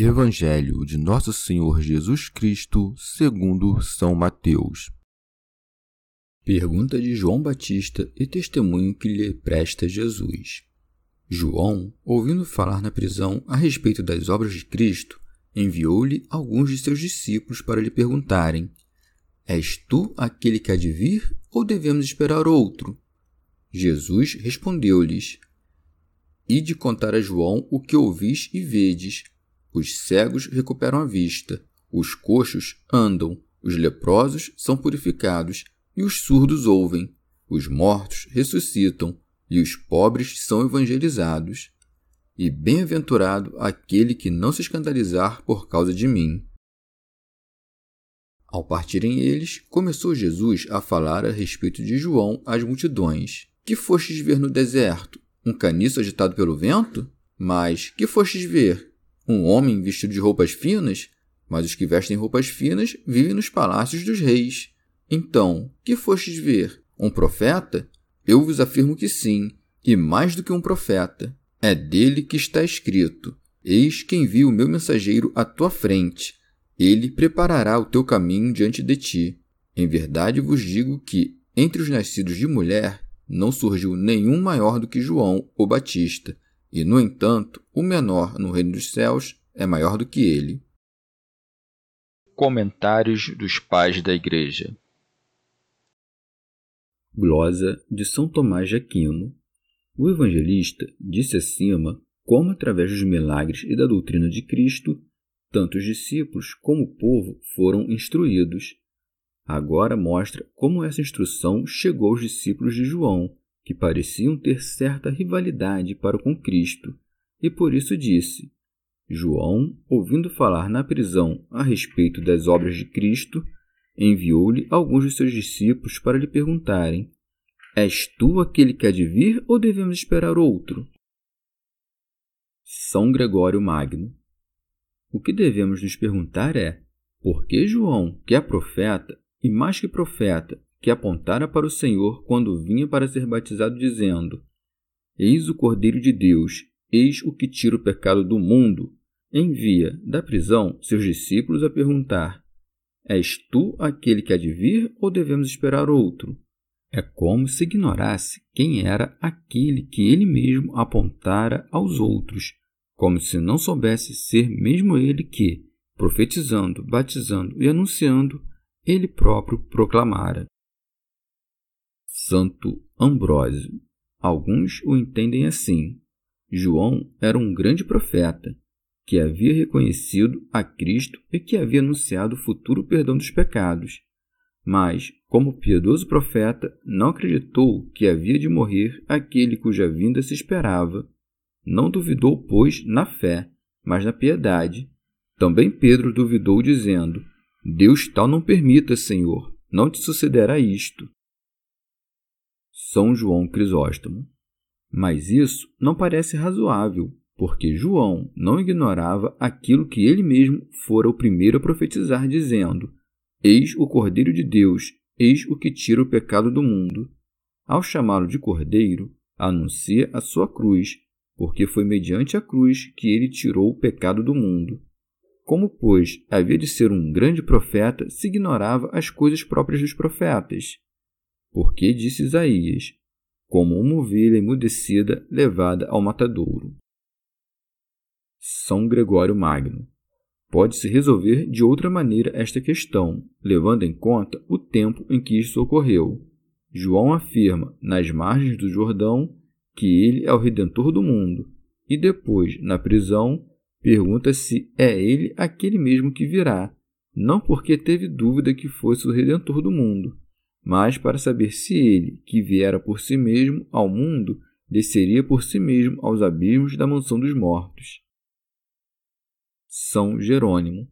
Evangelho de Nosso Senhor Jesus Cristo, segundo São Mateus. Pergunta de João Batista e testemunho que lhe presta Jesus. João, ouvindo falar na prisão a respeito das obras de Cristo, enviou-lhe alguns de seus discípulos para lhe perguntarem: És tu aquele que há de vir ou devemos esperar outro? Jesus respondeu-lhes: Ide contar a João o que ouvis e vedes os cegos recuperam a vista, os coxos andam, os leprosos são purificados e os surdos ouvem, os mortos ressuscitam e os pobres são evangelizados. E bem-aventurado aquele que não se escandalizar por causa de mim. Ao partirem eles, começou Jesus a falar a respeito de João às multidões. Que fostes ver no deserto? Um caniço agitado pelo vento? Mas que fostes ver? Um homem vestido de roupas finas, mas os que vestem roupas finas vivem nos palácios dos reis. Então, que fostes ver? Um profeta? Eu vos afirmo que sim, e mais do que um profeta. É dele que está escrito: Eis que envio o meu mensageiro à tua frente. Ele preparará o teu caminho diante de ti. Em verdade vos digo que, entre os nascidos de mulher, não surgiu nenhum maior do que João o Batista e, no entanto, o menor no reino dos céus é maior do que ele. Comentários dos Pais da Igreja Glosa de São Tomás de Aquino O evangelista disse acima como, através dos milagres e da doutrina de Cristo, tanto os discípulos como o povo foram instruídos. Agora mostra como essa instrução chegou aos discípulos de João que pareciam ter certa rivalidade para com Cristo, e por isso disse: João, ouvindo falar na prisão a respeito das obras de Cristo, enviou-lhe alguns de seus discípulos para lhe perguntarem: És tu aquele que há de vir ou devemos esperar outro? São Gregório Magno. O que devemos nos perguntar é: por que João, que é profeta, e mais que profeta, que apontara para o Senhor quando vinha para ser batizado, dizendo: Eis o Cordeiro de Deus, eis o que tira o pecado do mundo. Envia da prisão seus discípulos a perguntar: És tu aquele que há de vir ou devemos esperar outro? É como se ignorasse quem era aquele que ele mesmo apontara aos outros, como se não soubesse ser mesmo ele que, profetizando, batizando e anunciando, ele próprio proclamara. Santo Ambrósio. Alguns o entendem assim. João era um grande profeta, que havia reconhecido a Cristo e que havia anunciado o futuro perdão dos pecados. Mas, como piedoso profeta, não acreditou que havia de morrer aquele cuja vinda se esperava. Não duvidou, pois, na fé, mas na piedade. Também Pedro duvidou, dizendo: Deus tal não permita, Senhor, não te sucederá isto. São João Crisóstomo. Mas isso não parece razoável, porque João não ignorava aquilo que ele mesmo fora o primeiro a profetizar, dizendo: Eis o Cordeiro de Deus, eis o que tira o pecado do mundo. Ao chamá-lo de Cordeiro, anuncia a sua cruz, porque foi mediante a cruz que ele tirou o pecado do mundo. Como, pois, havia de ser um grande profeta, se ignorava as coisas próprias dos profetas. Porque disse Isaías: Como uma ovelha emudecida levada ao matadouro. São Gregório Magno. Pode-se resolver de outra maneira esta questão, levando em conta o tempo em que isso ocorreu. João afirma, nas margens do Jordão, que ele é o redentor do mundo, e depois, na prisão, pergunta se é ele aquele mesmo que virá, não porque teve dúvida que fosse o redentor do mundo, mas para saber se ele, que viera por si mesmo ao mundo, desceria por si mesmo aos abismos da mansão dos mortos. São Jerônimo.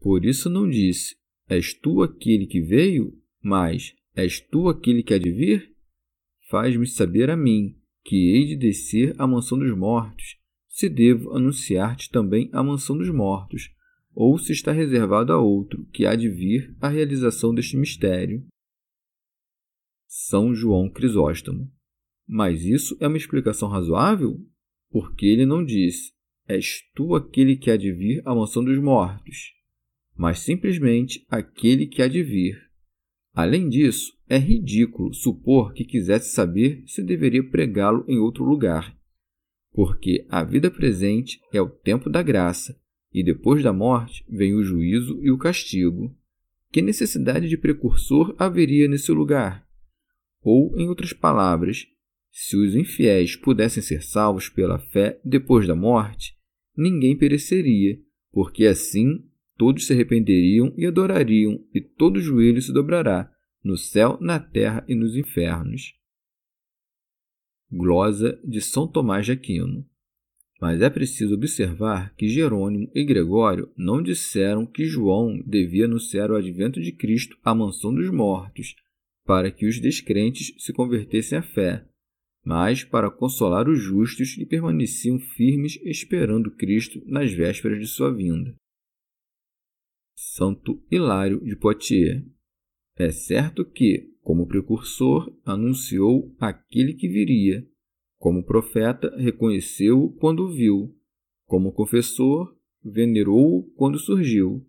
Por isso não disse: És tu aquele que veio? Mas: És tu aquele que há de vir? Faz-me saber a mim, que hei de descer à mansão dos mortos, se devo anunciar-te também a mansão dos mortos, ou se está reservado a outro, que há de vir a realização deste mistério. São João Crisóstomo. Mas isso é uma explicação razoável? Porque ele não disse: És tu aquele que há de vir à mansão dos mortos, mas simplesmente aquele que há de vir. Além disso, é ridículo supor que quisesse saber se deveria pregá-lo em outro lugar, porque a vida presente é o tempo da graça, e depois da morte vem o juízo e o castigo. Que necessidade de precursor haveria nesse lugar? Ou, em outras palavras, se os infiéis pudessem ser salvos pela fé depois da morte, ninguém pereceria, porque assim todos se arrependeriam e adorariam, e todo joelho se dobrará, no céu, na terra e nos infernos. Glosa de São Tomás de Aquino. Mas é preciso observar que Jerônimo e Gregório não disseram que João devia anunciar o advento de Cristo à mansão dos mortos, para que os descrentes se convertessem à fé, mas para consolar os justos que permaneciam firmes esperando Cristo nas vésperas de sua vinda. Santo Hilário de Poitiers. É certo que, como precursor, anunciou aquele que viria. Como profeta, reconheceu-o quando o viu. Como confessor, venerou-o quando surgiu.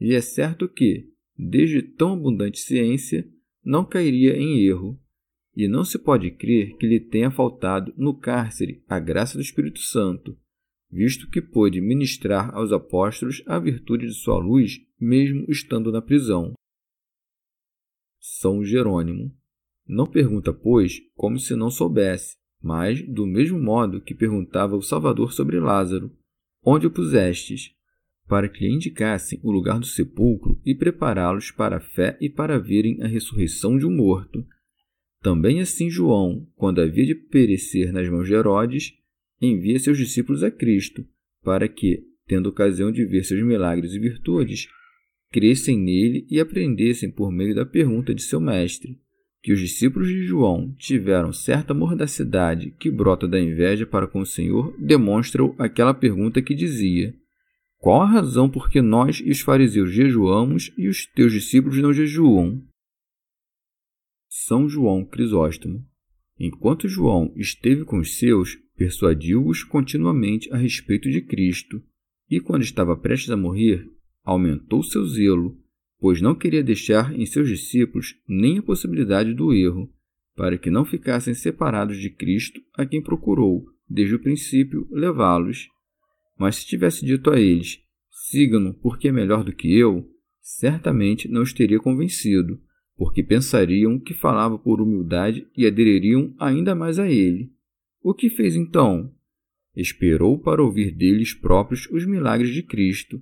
E é certo que, desde tão abundante ciência, não cairia em erro, e não se pode crer que lhe tenha faltado no cárcere a graça do Espírito Santo, visto que pôde ministrar aos apóstolos a virtude de sua luz, mesmo estando na prisão. São Jerônimo. Não pergunta, pois, como se não soubesse, mas do mesmo modo que perguntava o Salvador sobre Lázaro: Onde o pusestes? Para que lhe indicassem o lugar do sepulcro e prepará-los para a fé e para verem a ressurreição de um morto também assim João, quando havia de perecer nas mãos de Herodes, envia seus discípulos a Cristo, para que, tendo ocasião de ver seus milagres e virtudes, crescem nele e aprendessem por meio da pergunta de seu mestre. Que os discípulos de João tiveram certa mordacidade que brota da inveja para com o Senhor, demonstram aquela pergunta que dizia: Qual a razão por que nós e os fariseus jejuamos e os teus discípulos não jejuam? São João Crisóstomo. Enquanto João esteve com os seus, persuadiu-os continuamente a respeito de Cristo, e quando estava prestes a morrer, aumentou seu zelo, pois não queria deixar em seus discípulos nem a possibilidade do erro, para que não ficassem separados de Cristo, a quem procurou, desde o princípio, levá-los. Mas se tivesse dito a eles: sigam-no porque é melhor do que eu, certamente não os teria convencido porque pensariam que falava por humildade e adeririam ainda mais a ele. O que fez então? Esperou para ouvir deles próprios os milagres de Cristo.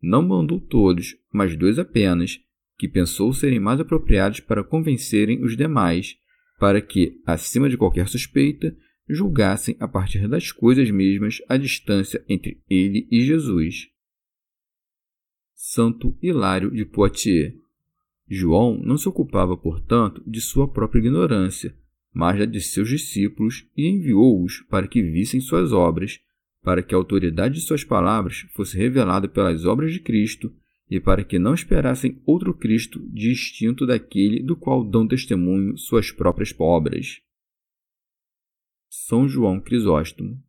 Não mandou todos, mas dois apenas, que pensou serem mais apropriados para convencerem os demais, para que, acima de qualquer suspeita, julgassem a partir das coisas mesmas a distância entre ele e Jesus. Santo Hilário de Poitiers João não se ocupava, portanto, de sua própria ignorância, mas da de seus discípulos e enviou-os para que vissem suas obras, para que a autoridade de suas palavras fosse revelada pelas obras de Cristo e para que não esperassem outro Cristo distinto daquele do qual dão testemunho suas próprias obras. São João Crisóstomo.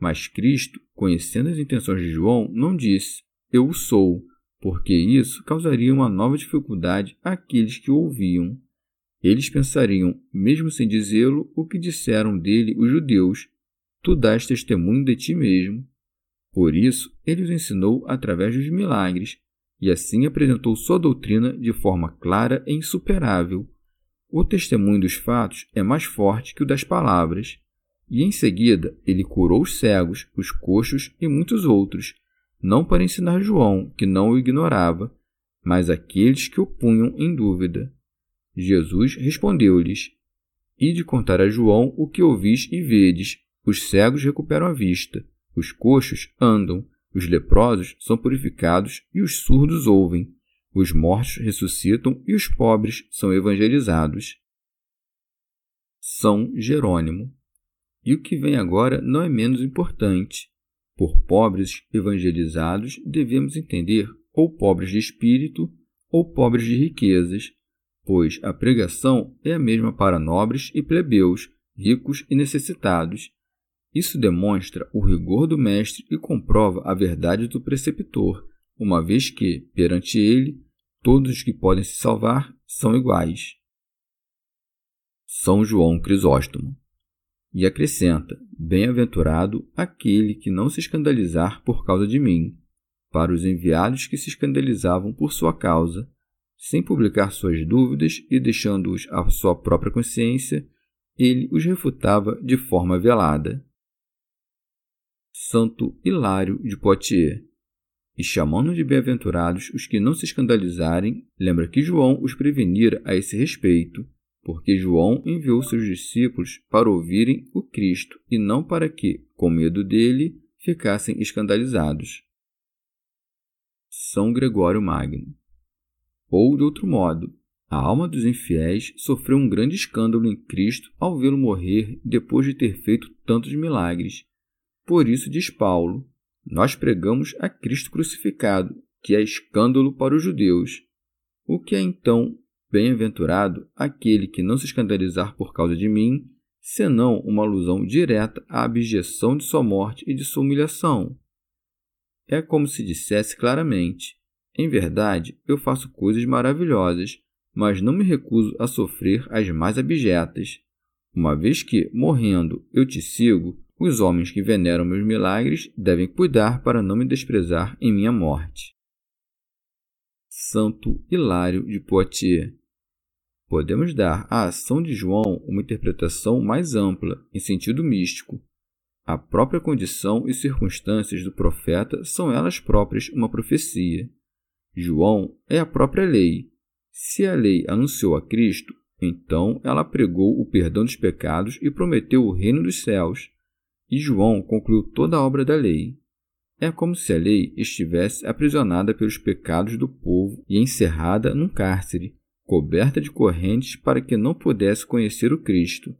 Mas Cristo, conhecendo as intenções de João, não disse: Eu o sou, porque isso causaria uma nova dificuldade àqueles que o ouviam. Eles pensariam, mesmo sem dizê-lo, o que disseram dele os judeus: Tu dás testemunho de ti mesmo. Por isso, ele os ensinou através dos milagres, e assim apresentou sua doutrina de forma clara e insuperável. O testemunho dos fatos é mais forte que o das palavras. E em seguida ele curou os cegos, os coxos e muitos outros, não para ensinar João, que não o ignorava, mas aqueles que o punham em dúvida. Jesus respondeu-lhes: Ide contar a João o que ouvis e vedes: os cegos recuperam a vista, os coxos andam, os leprosos são purificados e os surdos ouvem, os mortos ressuscitam e os pobres são evangelizados. São Jerônimo. E o que vem agora não é menos importante. Por pobres evangelizados, devemos entender ou pobres de espírito ou pobres de riquezas, pois a pregação é a mesma para nobres e plebeus, ricos e necessitados. Isso demonstra o rigor do mestre e comprova a verdade do preceptor, uma vez que, perante ele, todos os que podem se salvar são iguais. São João Crisóstomo. E acrescenta: Bem-aventurado aquele que não se escandalizar por causa de mim, para os enviados que se escandalizavam por sua causa, sem publicar suas dúvidas e deixando-os à sua própria consciência, ele os refutava de forma velada. Santo Hilário de Poitiers. E chamando de bem-aventurados os que não se escandalizarem, lembra que João os prevenira a esse respeito, porque João enviou seus discípulos para ouvirem o Cristo e não para que, com medo dele, ficassem escandalizados. São Gregório Magno. Ou, de outro modo, a alma dos infiéis sofreu um grande escândalo em Cristo ao vê-lo morrer depois de ter feito tantos milagres. Por isso, diz Paulo, nós pregamos a Cristo crucificado, que é escândalo para os judeus. O que é então Bem-aventurado aquele que não se escandalizar por causa de mim, senão uma alusão direta à abjeção de sua morte e de sua humilhação. É como se dissesse claramente: Em verdade, eu faço coisas maravilhosas, mas não me recuso a sofrer as mais abjetas. Uma vez que, morrendo, eu te sigo, os homens que veneram meus milagres devem cuidar para não me desprezar em minha morte. Santo Hilário de Poitiers Podemos dar à ação de João uma interpretação mais ampla, em sentido místico. A própria condição e circunstâncias do profeta são elas próprias uma profecia. João é a própria lei. Se a lei anunciou a Cristo, então ela pregou o perdão dos pecados e prometeu o reino dos céus. E João concluiu toda a obra da lei. É como se a lei estivesse aprisionada pelos pecados do povo e encerrada num cárcere, coberta de correntes para que não pudesse conhecer o Cristo.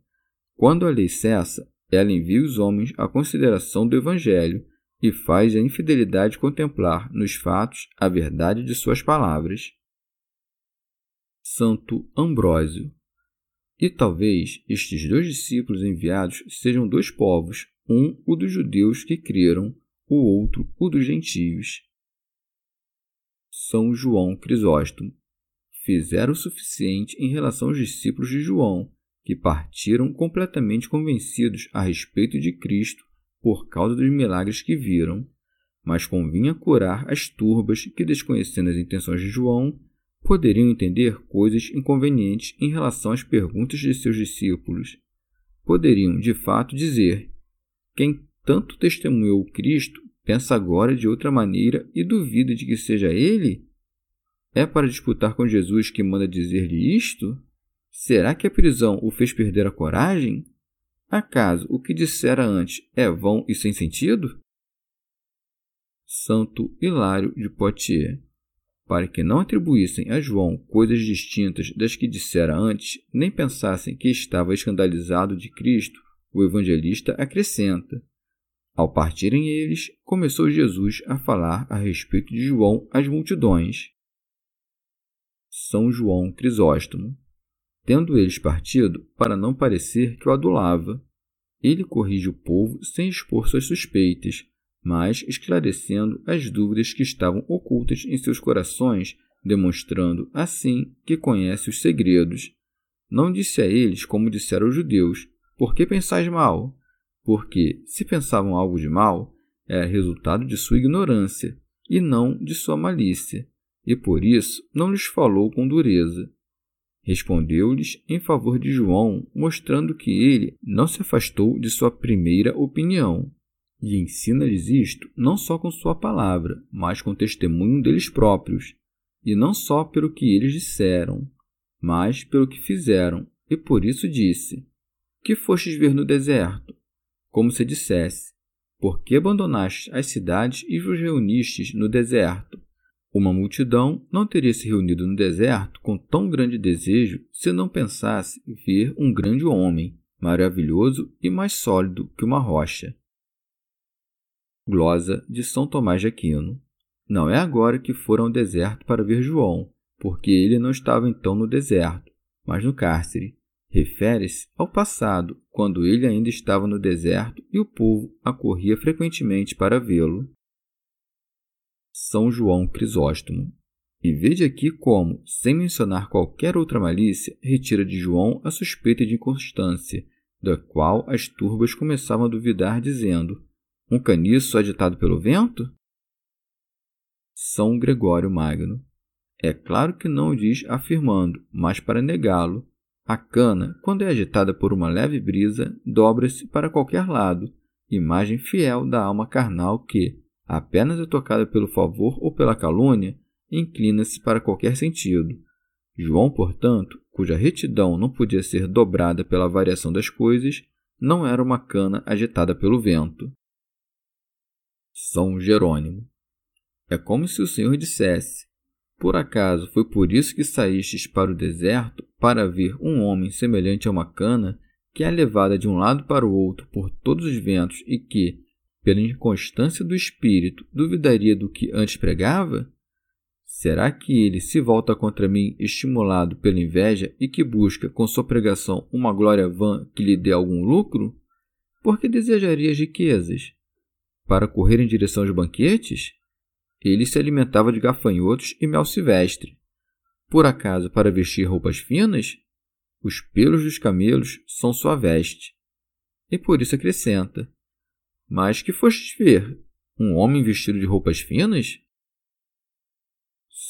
Quando a lei cessa, ela envia os homens à consideração do Evangelho e faz a infidelidade contemplar nos fatos a verdade de suas palavras. Santo Ambrósio. E talvez estes dois discípulos enviados sejam dois povos, um o dos judeus que creram, o outro o dos gentios. São João Crisóstomo fizeram o suficiente em relação aos discípulos de João, que partiram completamente convencidos a respeito de Cristo por causa dos milagres que viram, mas convinha curar as turbas que, desconhecendo as intenções de João, poderiam entender coisas inconvenientes em relação às perguntas de seus discípulos. Poderiam, de fato, dizer: quem tanto testemunhou Cristo pensa agora de outra maneira e duvida de que seja ele? É para disputar com Jesus que manda dizer-lhe isto? Será que a prisão o fez perder a coragem? Acaso o que dissera antes é vão e sem sentido? Santo Hilário de Poitiers. Para que não atribuíssem a João coisas distintas das que dissera antes, nem pensassem que estava escandalizado de Cristo, o evangelista acrescenta: Ao partirem eles, começou Jesus a falar a respeito de João às multidões. São João Crisóstomo. Tendo eles partido, para não parecer que o adulava, ele corrige o povo sem expor suas suspeitas, mas esclarecendo as dúvidas que estavam ocultas em seus corações, demonstrando assim que conhece os segredos. Não disse a eles como disseram os judeus: Por que pensais mal? Porque, se pensavam algo de mal, era resultado de sua ignorância e não de sua malícia, e por isso não lhes falou com dureza. Respondeu-lhes em favor de João, mostrando que ele não se afastou de sua primeira opinião, e ensina-lhes isto não só com sua palavra, mas com testemunho deles próprios, e não só pelo que eles disseram, mas pelo que fizeram, e por isso disse: Que fostes ver no deserto? Como se dissesse: Por que abandonaste as cidades e vos reunistes no deserto? Uma multidão não teria se reunido no deserto com tão grande desejo se não pensasse ver um grande homem, maravilhoso e mais sólido que uma rocha. Glosa de São Tomás de Aquino. Não é agora que foram ao deserto para ver João, porque ele não estava então no deserto, mas no cárcere. Refere-se ao passado, quando ele ainda estava no deserto e o povo acorria frequentemente para vê-lo. São João Crisóstomo. E veja aqui como, sem mencionar qualquer outra malícia, retira de João a suspeita de inconstância, da qual as turbas começavam a duvidar, dizendo: Um caniço agitado pelo vento? São Gregório Magno. É claro que não diz afirmando, mas para negá-lo. A cana, quando é agitada por uma leve brisa, dobra-se para qualquer lado, imagem fiel da alma carnal que, apenas é tocada pelo favor ou pela calúnia, inclina-se para qualquer sentido. João, portanto, cuja retidão não podia ser dobrada pela variação das coisas, não era uma cana agitada pelo vento. São Jerônimo. É como se o Senhor dissesse: Por acaso foi por isso que saístes para o deserto, para ver um homem semelhante a uma cana, que é levada de um lado para o outro por todos os ventos e que, pela inconstância do espírito, duvidaria do que antes pregava? Será que ele se volta contra mim estimulado pela inveja e que busca com sua pregação uma glória vã que lhe dê algum lucro? Por que desejaria as riquezas? Para correr em direção aos banquetes? Ele se alimentava de gafanhotos e mel silvestre. Por acaso para vestir roupas finas? Os pelos dos camelos são sua veste. E por isso acrescenta: mas que fostes ver? Um homem vestido de roupas finas?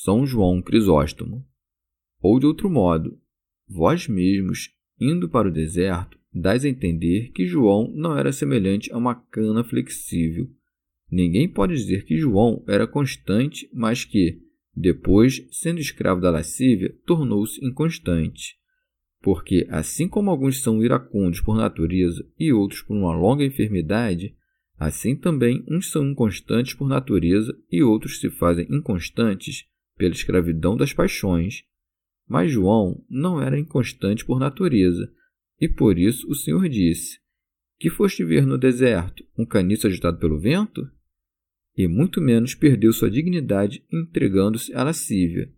São João Crisóstomo. Ou de outro modo, vós mesmos, indo para o deserto, dais a entender que João não era semelhante a uma cana flexível. Ninguém pode dizer que João era constante, mas que, depois, sendo escravo da lascívia, tornou-se inconstante. Porque, assim como alguns são iracundos por natureza e outros por uma longa enfermidade, Assim também, uns são inconstantes por natureza e outros se fazem inconstantes pela escravidão das paixões. Mas João não era inconstante por natureza, e por isso o Senhor disse: Que foste ver no deserto um caniço agitado pelo vento? E muito menos perdeu sua dignidade entregando-se à lascívia.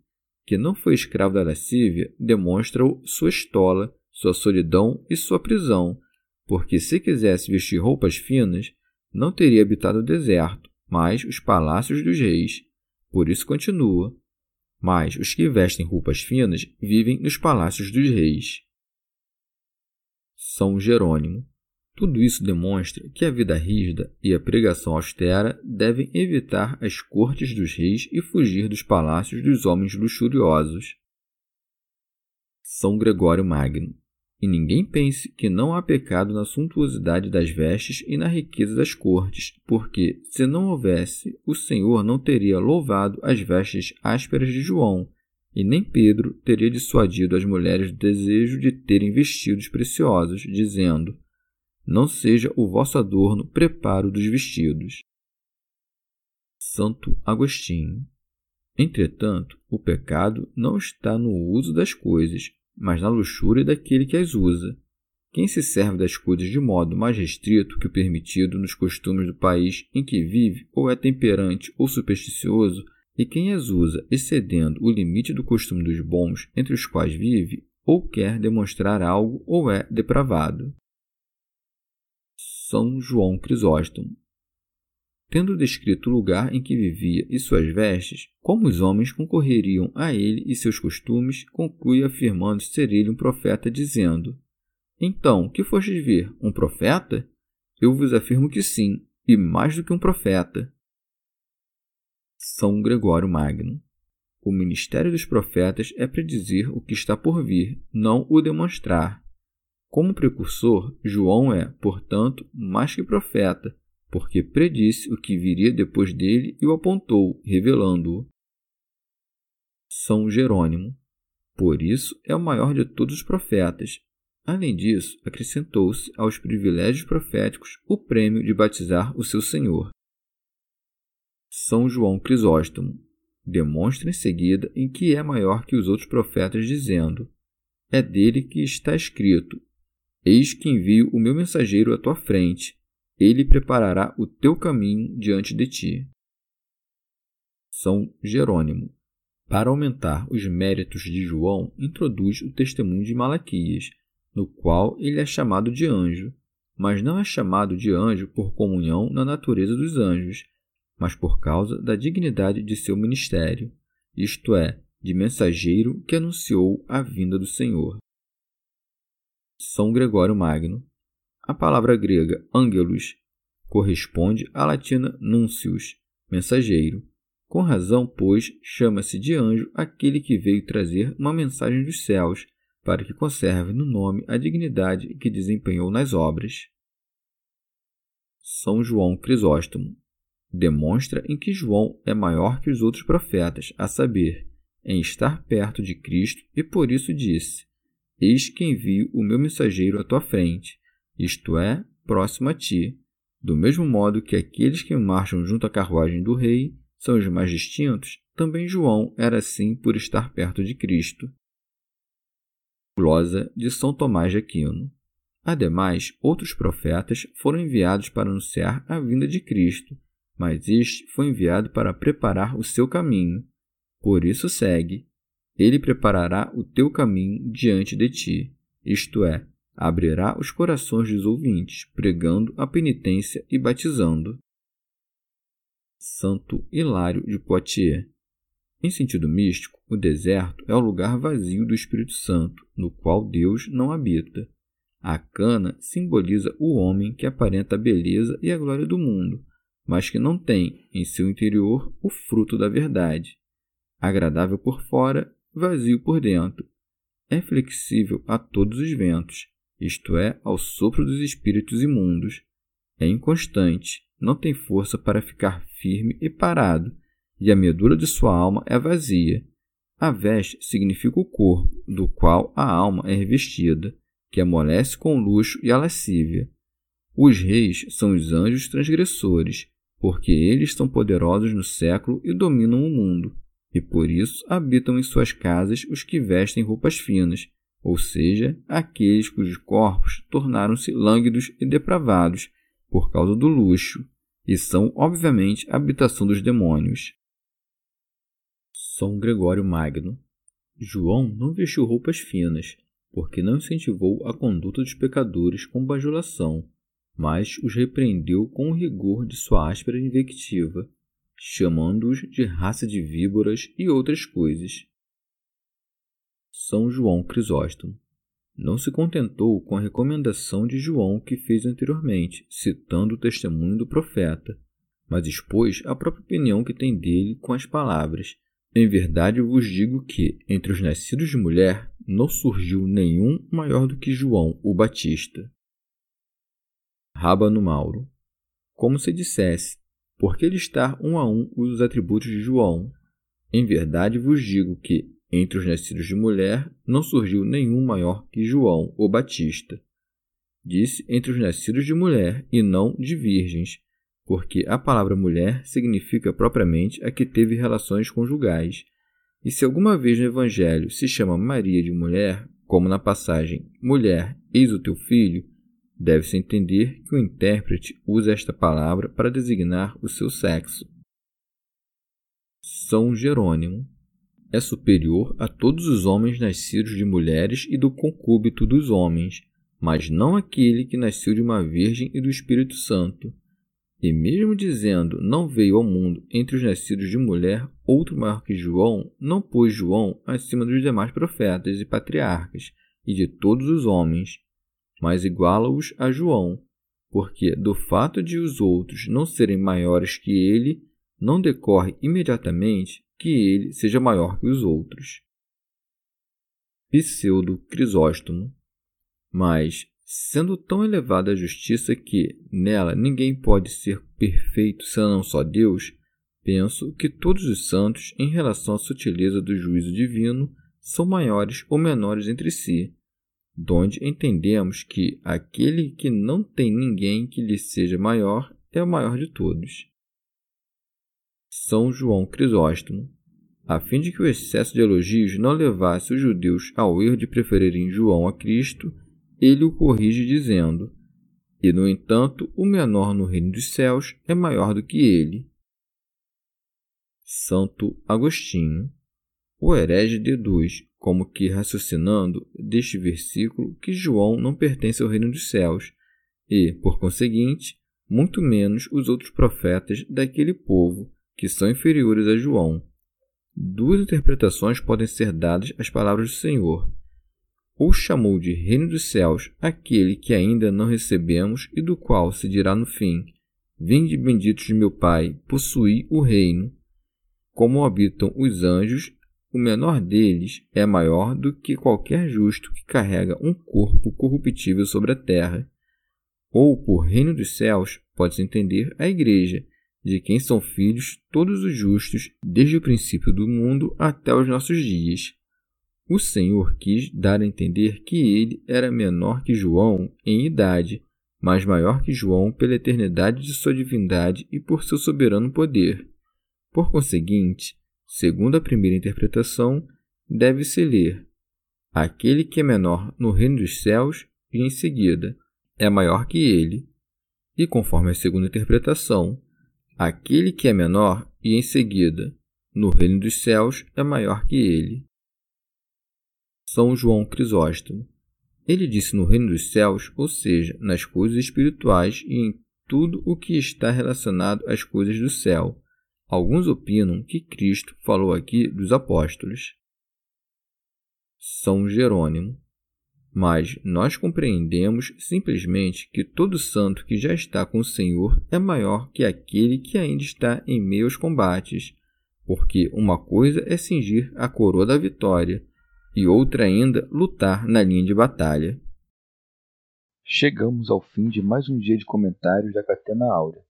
Que não foi escravo da lascívia demonstra-o sua estola, sua solidão e sua prisão, porque se quisesse vestir roupas finas, não teria habitado o deserto, mas os palácios dos reis. Por isso continua. Mas os que vestem roupas finas vivem nos palácios dos reis. São Jerônimo. Tudo isso demonstra que a vida rígida e a pregação austera devem evitar as cortes dos reis e fugir dos palácios dos homens luxuriosos. São Gregório Magno. E ninguém pense que não há pecado na suntuosidade das vestes e na riqueza das cortes, porque, se não houvesse, o Senhor não teria louvado as vestes ásperas de João, e nem Pedro teria dissuadido as mulheres do desejo de terem vestidos preciosos, dizendo: Não seja o vosso adorno preparo dos vestidos. Santo Agostinho. Entretanto, o pecado não está no uso das coisas, mas na luxúria daquele que as usa. Quem se serve das coisas de modo mais restrito que o permitido nos costumes do país em que vive, ou é temperante ou supersticioso, e quem as usa excedendo o limite do costume dos bons entre os quais vive, ou quer demonstrar algo ou é depravado. São João Crisóstomo Tendo descrito o lugar em que vivia e suas vestes, como os homens concorreriam a ele e seus costumes, conclui afirmando ser ele um profeta, dizendo: Então, que fostes ver? Um profeta? Eu vos afirmo que sim, e mais do que um profeta. São Gregório Magno. O ministério dos profetas é predizer o que está por vir, não o demonstrar. Como precursor, João é, portanto, mais que profeta, porque predisse o que viria depois dele e o apontou, revelando-o. São Jerônimo. Por isso é o maior de todos os profetas. Além disso, acrescentou-se aos privilégios proféticos o prêmio de batizar o seu Senhor. São João Crisóstomo. Demonstra em seguida em que é maior que os outros profetas, dizendo: É dele que está escrito: Eis que envio o meu mensageiro à tua frente, ele preparará o teu caminho diante de ti. São Jerônimo. Para aumentar os méritos de João, introduz o testemunho de Malaquias, no qual ele é chamado de anjo, mas não é chamado de anjo por comunhão na natureza dos anjos, mas por causa da dignidade de seu ministério, isto é, de mensageiro que anunciou a vinda do Senhor. São Gregório Magno. A palavra grega angelus corresponde à latina nuncius, mensageiro, com razão, pois, chama-se de anjo aquele que veio trazer uma mensagem dos céus, para que conserve no nome a dignidade que desempenhou nas obras. São João Crisóstomo demonstra em que João é maior que os outros profetas, a saber, em estar perto de Cristo, e por isso disse: Eis que envio o meu mensageiro à tua frente, isto é, próximo a ti. Do mesmo modo que aqueles que marcham junto à carruagem do rei são os mais distintos, também João era assim por estar perto de Cristo. Glosa de São Tomás de Aquino. Ademais, outros profetas foram enviados para anunciar a vinda de Cristo, mas este foi enviado para preparar o seu caminho. Por isso segue: Ele preparará o teu caminho diante de ti, isto é, abrirá os corações dos ouvintes, pregando a penitência e batizando. Santo Hilário de Poitiers. Em sentido místico, o deserto é o lugar vazio do Espírito Santo, no qual Deus não habita. A cana simboliza o homem que aparenta a beleza e a glória do mundo, mas que não tem em seu interior o fruto da verdade. Agradável por fora, vazio por dentro. É flexível a todos os ventos, isto é, ao sopro dos espíritos imundos. É inconstante, não tem força para ficar firme e parado, e a medula de sua alma é vazia. A veste significa o corpo, do qual a alma é revestida, que amolece com luxo e a lascívia. Os reis são os anjos transgressores, porque eles são poderosos no século e dominam o mundo, e por isso habitam em suas casas os que vestem roupas finas, ou seja, aqueles cujos corpos tornaram-se lânguidos e depravados por causa do luxo, e são, obviamente, a habitação dos demônios. São Gregório Magno. João não vestiu roupas finas, porque não incentivou a conduta dos pecadores com bajulação, mas os repreendeu com o rigor de sua áspera invectiva, chamando-os de raça de víboras e outras coisas. São João Crisóstomo. Não se contentou com a recomendação de João que fez anteriormente, citando o testemunho do profeta, mas expôs a própria opinião que tem dele com as palavras: Em verdade vos digo que, entre os nascidos de mulher, não surgiu nenhum maior do que João o Batista. Rábano Mauro. Como se dissesse, por que listar um a um os atributos de João? Em verdade vos digo que, entre os nascidos de mulher, não surgiu nenhum maior que João, o Batista. Disse entre os nascidos de mulher e não de virgens, porque a palavra mulher significa propriamente a que teve relações conjugais. E se alguma vez no Evangelho se chama Maria de mulher, como na passagem Mulher, eis o teu filho, deve-se entender que o intérprete usa esta palavra para designar o seu sexo. São Jerônimo é superior a todos os homens nascidos de mulheres e do concúbito dos homens, mas não aquele que nasceu de uma virgem e do Espírito Santo. E mesmo dizendo não veio ao mundo entre os nascidos de mulher outro maior que João, não pôs João acima dos demais profetas e patriarcas e de todos os homens, mas iguala-os a João, porque do fato de os outros não serem maiores que ele, não decorre imediatamente que ele seja maior que os outros. Pseudo Crisóstomo. Mas, sendo tão elevada a justiça que, nela, ninguém pode ser perfeito senão só Deus, penso que todos os santos, em relação à sutileza do juízo divino, são maiores ou menores entre si, donde entendemos que aquele que não tem ninguém que lhe seja maior é o maior de todos. São João Crisóstomo, a fim de que o excesso de elogios não levasse os judeus ao erro de preferirem João a Cristo, ele o corrige dizendo: E, no entanto, o menor no reino dos céus é maior do que ele. Santo Agostinho. O herege deduz, como que raciocinando deste versículo, que João não pertence ao reino dos céus, e, por conseguinte, muito menos os outros profetas daquele povo, que são inferiores a João. Duas interpretações podem ser dadas às palavras do Senhor. Ou chamou de reino dos céus aquele que ainda não recebemos e do qual se dirá no fim: Vinde benditos de meu Pai, possuí o reino. Como habitam os anjos, o menor deles é maior do que qualquer justo que carrega um corpo corruptível sobre a terra. Ou por reino dos céus, pode-se entender a Igreja, de quem são filhos todos os justos, desde o princípio do mundo até os nossos dias. O Senhor quis dar a entender que ele era menor que João em idade, mas maior que João pela eternidade de sua divindade e por seu soberano poder. Por conseguinte, segundo a primeira interpretação, deve-se ler: aquele que é menor no reino dos céus e em seguida é maior que ele. E conforme a segunda interpretação, aquele que é menor e em seguida no reino dos céus é maior que ele. São João Crisóstomo. Ele disse no reino dos céus, ou seja, nas coisas espirituais e em tudo o que está relacionado às coisas do céu. Alguns opinam que Cristo falou aqui dos apóstolos. São Jerônimo. Mas nós compreendemos simplesmente que todo santo que já está com o Senhor é maior que aquele que ainda está em aos combates, porque uma coisa é cingir a coroa da vitória e outra ainda lutar na linha de batalha. Chegamos ao fim de mais um dia de comentários da Catena Áurea.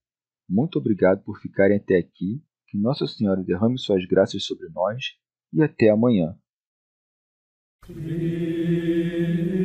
Muito obrigado por ficarem até aqui, que Nossa Senhora derrame suas graças sobre nós e até amanhã. Clear.